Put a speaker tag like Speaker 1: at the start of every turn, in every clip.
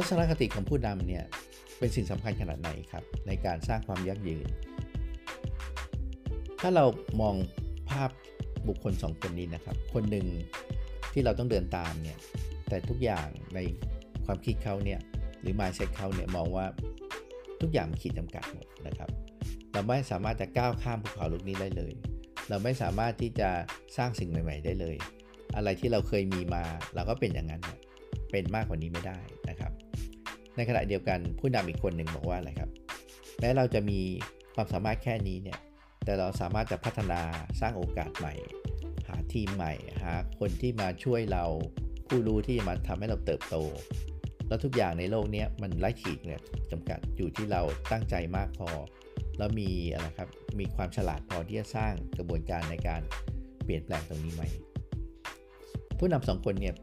Speaker 1: ทัศนคติของผู้นำเนี่ยเป็นสิ่งสำคัญขนาดไหนครับ ในการสร้างความยั่งยืน ถ้าเรามองภาพบุคคลสองคนนี้นะครับ คนหนึ่งที่เราต้องเดินตามเนี่ยแต่ทุกอย่างในความคิดเขาเนี่ยหรือ mindset เขาเนี่ยมองว่าทุกอย่างมีขีดจำกัดหมดนะครับ เราไม่สามารถจะก้าวข้ามภูเขาลูกนี้ได้เลย เราไม่สามารถที่จะสร้างสิ่งใหม่ ๆ ได้เลย อะไรที่เราเคยมีมาเราก็เป็นอย่างนั้น เป็นมากกว่านี้ไม่ได้ ในขณะเดียวกันผู้นำอีกคนหนึ่งบอกว่าอะไรครับ แม้เราจะมีความสามารถแค่นี้เนี่ย แต่เราสามารถจะพัฒนาสร้างโอกาสใหม่ หาทีมใหม่ หาคนที่มาช่วยเรา ผู้รู้ที่จะมาทำให้เราเติบโต แล้วทุกอย่างในโลกนี้มันไร้ขีดเนี่ยจำกัดอยู่ที่เราตั้งใจมากพอ แล้วมีอะไรครับ มีความฉลาดพอที่จะสร้างกระบวนการในการเปลี่ยนแปลงตรงนี้ไหม ผู้นำสองคนเนี่ย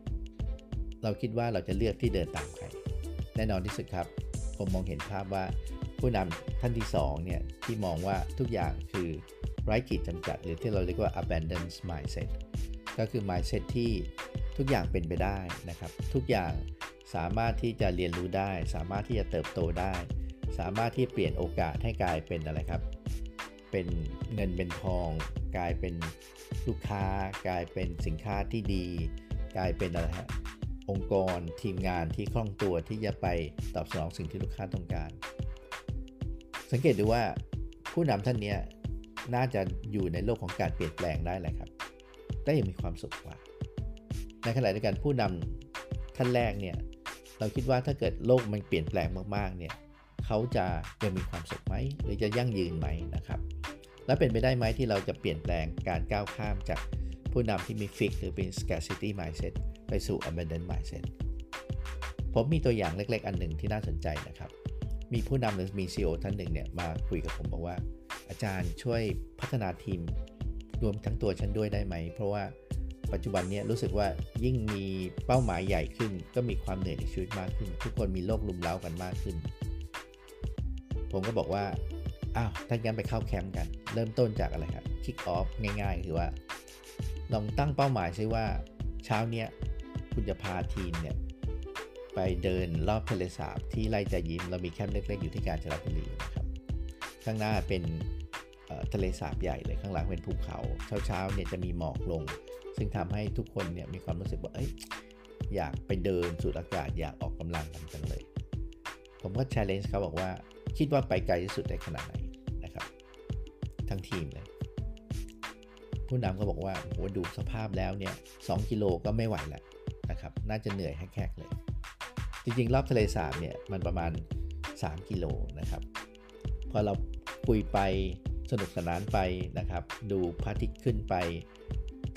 Speaker 1: เราคิดว่าเราจะเลือกที่เดินตามใคร แน่นอนที่สุดครับผมมองเห็นภาพว่าผู้นำท่านที่2เนี่ยที่มองว่าทุกอย่างคือไร้ขีดจำกัด หรือที่เราเรียกว่า abundance mindset ก็คือ mindset ที่ทุกอย่างเป็นไปได้นะครับ ทุกอย่างสามารถที่จะเรียนรู้ได้ สามารถที่จะเติบโตได้ สามารถที่เปลี่ยนโอกาสให้กลายเป็นอะไรครับ เป็นเงินเป็นทอง กลายเป็นลูกค้า กลายเป็นสินค้าที่ดี กลายเป็นอะไรฮะ องค์กรทีมงานที่คล่องตัวที่จะไปตอบสนองสิ่งที่ลูกค้าต้องการ สังเกตดูว่าผู้นำท่านนี้น่าจะอยู่ในโลกของการเปลี่ยนแปลงได้แหละครับ ได้ยังมีความสุขกว่า ในขณะเดียวกันผู้นำท่านแรกเนี่ยเราคิดว่าถ้าเกิดโลกมันเปลี่ยนแปลงมากๆเนี่ยเขาจะยังมีความสุขไหมหรือจะยั่งยืนไหมนะครับ และเป็นไปได้ไหมที่เราจะเปลี่ยนแปลงการก้าวข้ามจากผู้นำที่มีฟิกหรือเป็น scarcity mindset ไปสู่ abundant mindset ผมมีตัวอย่างเล็ก ๆ อันหนึ่งที่น่าสนใจนะครับ มีผู้นำหรือมี CEO ท่านหนึ่งเนี่ยมาคุยกับผมบอกว่า อาจารย์ช่วยพัฒนาทีมรวมทั้งตัวฉันด้วยได้ไหม เพราะว่าปัจจุบันนี้รู้สึกว่ายิ่งมีเป้าหมายใหญ่ขึ้น ก็มีความเหนื่อยในชีวิตมากขึ้น ทุกคนมีโรคลุมเล้ากันมากขึ้น ผมก็บอกว่าอ้าวถ้างั้นไปเข้าแคมป์กัน เริ่มต้นจากอะไรครับคิกออฟง่ายๆ คือว่า ลองตั้งเป้าหมายซิว่าเช้าเนี้ย คุณจะพาทีมเนี่ยไปเดินรอบทะเลสาบที่ไร่จะยิ้มเรามีแคมป์เล็ก ๆ อยู่ที่กาญจนบุรีนะครับข้างหน้าเป็นทะเลสาบใหญ่เลยข้างหลังเป็นภูเขาเช้าๆเนี่ยจะมีหมอกลง ซึ่งทำให้ทุกคนเนี่ยมีความรู้สึกว่าเอ้ยอยากไปเดินสูดอากาศอยากออกกำลังกันจังเลย ผมก็ challenge เขาบอกว่า คิดว่าไปไกลที่สุดได้ขนาดไหนนะครับ ทั้งทีมเลย ผู้นำก็บอกว่าโหดูสภาพแล้วเนี่ยสกิโลก็ไม่ไหวล้ว นะครับ น่าจะเหนื่อยแหกๆเลย จริงๆ รอบทะเลสาบเนี่ยมันประมาณ 3 กิโลนะครับ พอเราคุยไปสนุกสนานไปนะครับ ดูพระอาทิตย์ขึ้นไป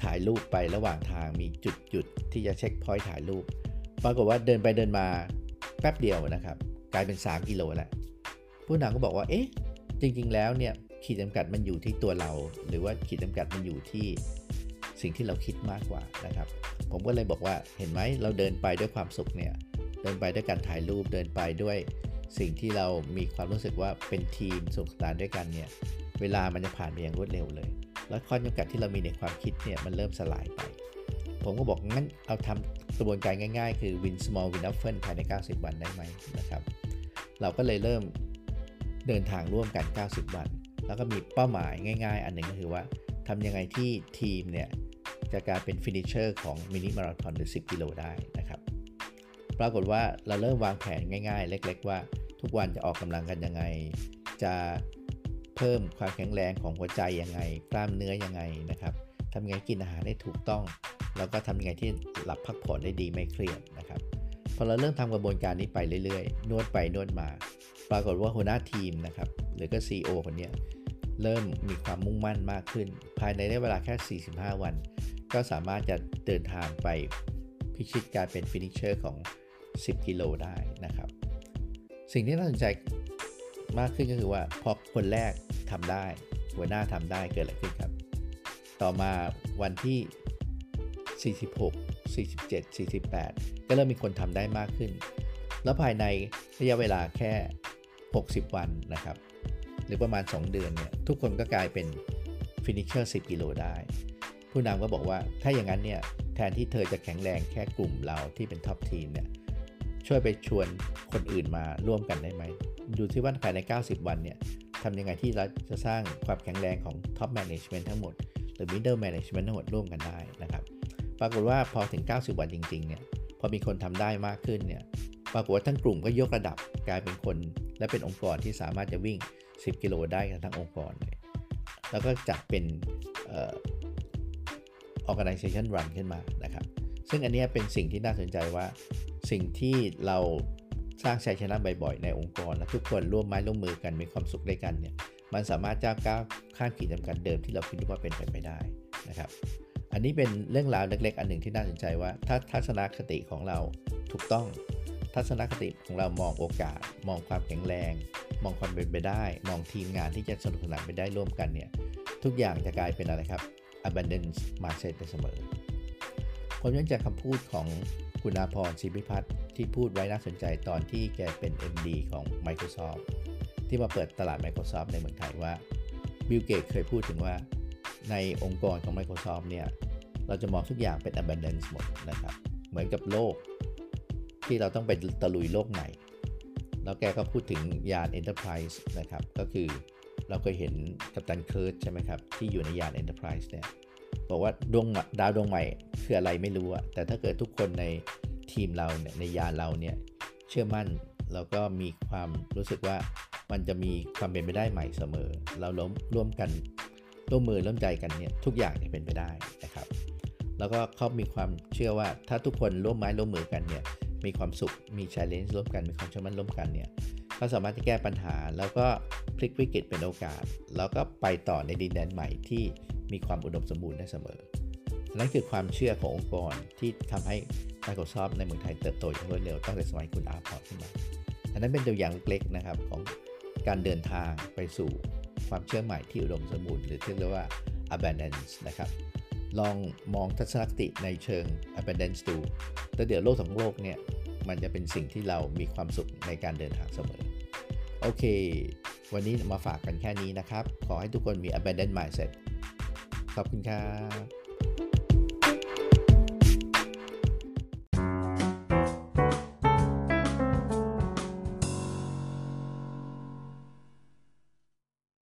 Speaker 1: ถ่ายรูปไประหว่างทางมีจุดจุดที่จะเช็คพอยต์ถ่ายรูป ปรากฏว่าเดินไปเดินมาแป๊บเดียวนะครับ กลายเป็น 3 กิโลแล้วผู้นำก็บอกว่า เอ๊ะ จริง ๆ แล้วเนี่ยขีดจำกัดมันอยู่ที่ตัวเรา หรือว่าขีดจำกัดมันอยู่ที่ สิ่งที่เราคิดมากกว่านะครับ ผมก็เลยบอกว่าเห็นไหมเราเดินไปด้วยความสุขเนี่ยเดินไปด้วยการถ่ายรูปเดินไปด้วย สิ่งที่เรามีความรู้สึกว่าเป็นทีมสุขสานด้วยกันเนี่ยเวลามันจะผ่านไปอย่างรวดเร็วเลย แล้วข้อจำกัดที่เรามีในความคิดเนี่ยมันเริ่มสลายไป ผมก็บอกงั้นเอาทำกระบวนการง่าย ๆ คือ win small win often ภายใน 90 วันได้ไหมนะครับ เราก็เลยเริ่มเดินทางร่วมกัน 90 วัน แล้วก็มีเป้าหมายง่าย ๆ อันหนึ่งก็คือว่าทำยังไงที่ทีมเนี่ย จะกลายเป็น finisher ของมินิมาราธอนหรือ 10 กิโลได้นะครับ ปรากฏว่าเราเริ่มวางแผนง่ายๆ เล็ก ๆ ว่าทุกวันจะออกกำลังกันยังไง จะเพิ่มความแข็งแรงของหัวใจยังไง กล้ามเนื้อยังไงนะครับทำไงกินอาหารได้ถูกต้อง แล้วก็ทำยังไงที่หลับพักผ่อนได้ดีไม่เครียดนะครับพอเราเริ่มทำกระบวนการนี้ไปเรื่อยๆ นวดไปนวดมา ปรากฏว่าหัวหน้าทีมนะครับหรือก็ CEO คนนี้เริ่มมีความมุ่งมั่นมากขึ้น ภายในได้เวลาแค่ 45 วัน ก็สามารถจะเดินทางไปพิชิตการเป็น finisher ของ 10 กิโลได้นะครับ สิ่งที่น่าสนใจมากขึ้นก็คือว่าพอคนแรกทำได้ หัวหน้าทำได้เกิดอะไรขึ้นครับ ต่อมาวันที่ 46 47 48 ก็เริ่มมีคนทำได้มากขึ้น แล้วภายในระยะเวลาแค่ 60 วันนะครับ หรือประมาณ 2 เดือนเนี่ยทุกคนก็กลายเป็น finisher 10 กิโลได้ ผู้นำก็บอกว่าถ้าอย่างนั้นเนี่ยแทนที่เธอจะแข็งแรงแค่กลุ่มเราที่เป็น top team เนี่ยช่วยไปชวนคนอื่นมาร่วมกันได้ไหม ดูที่ว่าภายใน 90 วันเนี่ยทำยังไงที่เราจะสร้างความแข็งแรงของ Top Management ทั้งหมด หรือ Middle Management ทั้งหมดร่วมกันได้นะครับ ปรากฏว่าพอถึง 90 วันจริงๆเนี่ยพอมีคนทำได้มากขึ้นเนี่ยปรากฏว่าทั้งกลุ่มก็ยกระดับกลายเป็นคน และเป็นองค์กรที่สามารถจะวิ่ง 10 กิโลได้กันทั้งองค์กรเลยแล้วก็จัดเป็น organization run ขึ้นมานะครับ ซึ่งอันนี้เป็นสิ่งที่น่าสนใจว่าสิ่งที่เราสร้างชัยชนะบ่อยๆในองค์กร และทุกคนร่วมไม้ร่วมมือกันมีความสุขด้วยกันเนี่ยมันสามารถจ้าก้าวข้ามขีดจำกัดเดิมที่เราคิดว่าเป็นไปไม่ได้นะครับ อันนี้เป็นเรื่องราวเล็ก ๆ อันหนึ่งที่น่าสนใจว่า ถ้าทัศนคติของเราถูกต้อง ทัศนคติของเรามองโอกาส มองความแข็งแรง มองความเป็นไปได้ มองทีมงานที่จะสนุกสนานไปได้ร่วมกันเนี่ยทุกอย่างจะกลายเป็นอะไรครับ abundance mindset ไปเสมอ ผมย้อนจากคำพูดของคุณอาพรศิพิพัฒน์ที่พูดไว้น่าสนใจตอนที่แกเป็น MD ของ Microsoft ที่มาเปิดตลาด Microsoft ในเมืองไทยว่าบิลเกตส์เคยพูดถึงว่าในองค์กรของ Microsoft เนี่ย เราจะมองทุกอย่างเป็น abundance หมดนะครับ เหมือนกับโลก ที่เราต้องไปตะลุยโลกใหม่ แล้วแกก็พูดถึงยาน Enterprise นะครับ ก็คือ เราเคยเห็นกัปตันเคิร์ดใช่ไหมครับ ที่อยู่ในยาน Enterprise เนี่ยบอกว่าดวงดาวดวงใหม่คืออะไรไม่รู้อะแต่ถ้าเกิดทุกคนในทีมเราเนี่ยในยานเราเนี่ยเชื่อมั่นแล้วก็มีความรู้สึกว่ามันจะมีความเป็นไปได้ใหม่เสมอ เราล้มร่วมกันร่วมมือร่วมใจกันเนี่ยทุกอย่างจะเป็นไปได้นะครับ แล้วก็เขามีความเชื่อว่าถ้าทุกคนร่วมไม้ร่วมมือกันเนี่ยมีความสุขมี challenge ร่วมกันมีความเชื่อมั่นร่วมกันเนี่ย เขาสามารถจะแก้ปัญหา แล้วก็พลิกวิกฤตเป็นโอกาส แล้วก็ไปต่อในดินแดนใหม่ที่มีความอุดมสมบูรณ์ได้เสมอ นั่นคือความเชื่อขององค์กรที่ทำให้ Microsoft ในเมืองไทยเติบโตอย่างรวดเร็วตั้งแต่สมัยคุณอาพอตขึ้นมา อันนั้นเป็นตัวอย่างเล็กๆนะครับของการเดินทางไปสู่ความเชื่อใหม่ที่อุดมสมบูรณ์หรือที่เรียกว่า abundance นะครับลองมองทัศนคติในเชิง abundance ดูแล้วเดี๋ยวโลกทั้งโลกเนี่ย มันจะเป็นสิ่งที่เรามีความสุขในการเดินทางเสมอ โอเค วันนี้มาฝากกันแค่นี้นะครับ ขอให้ทุกคนมี abundant mindset ขอบคุณครับ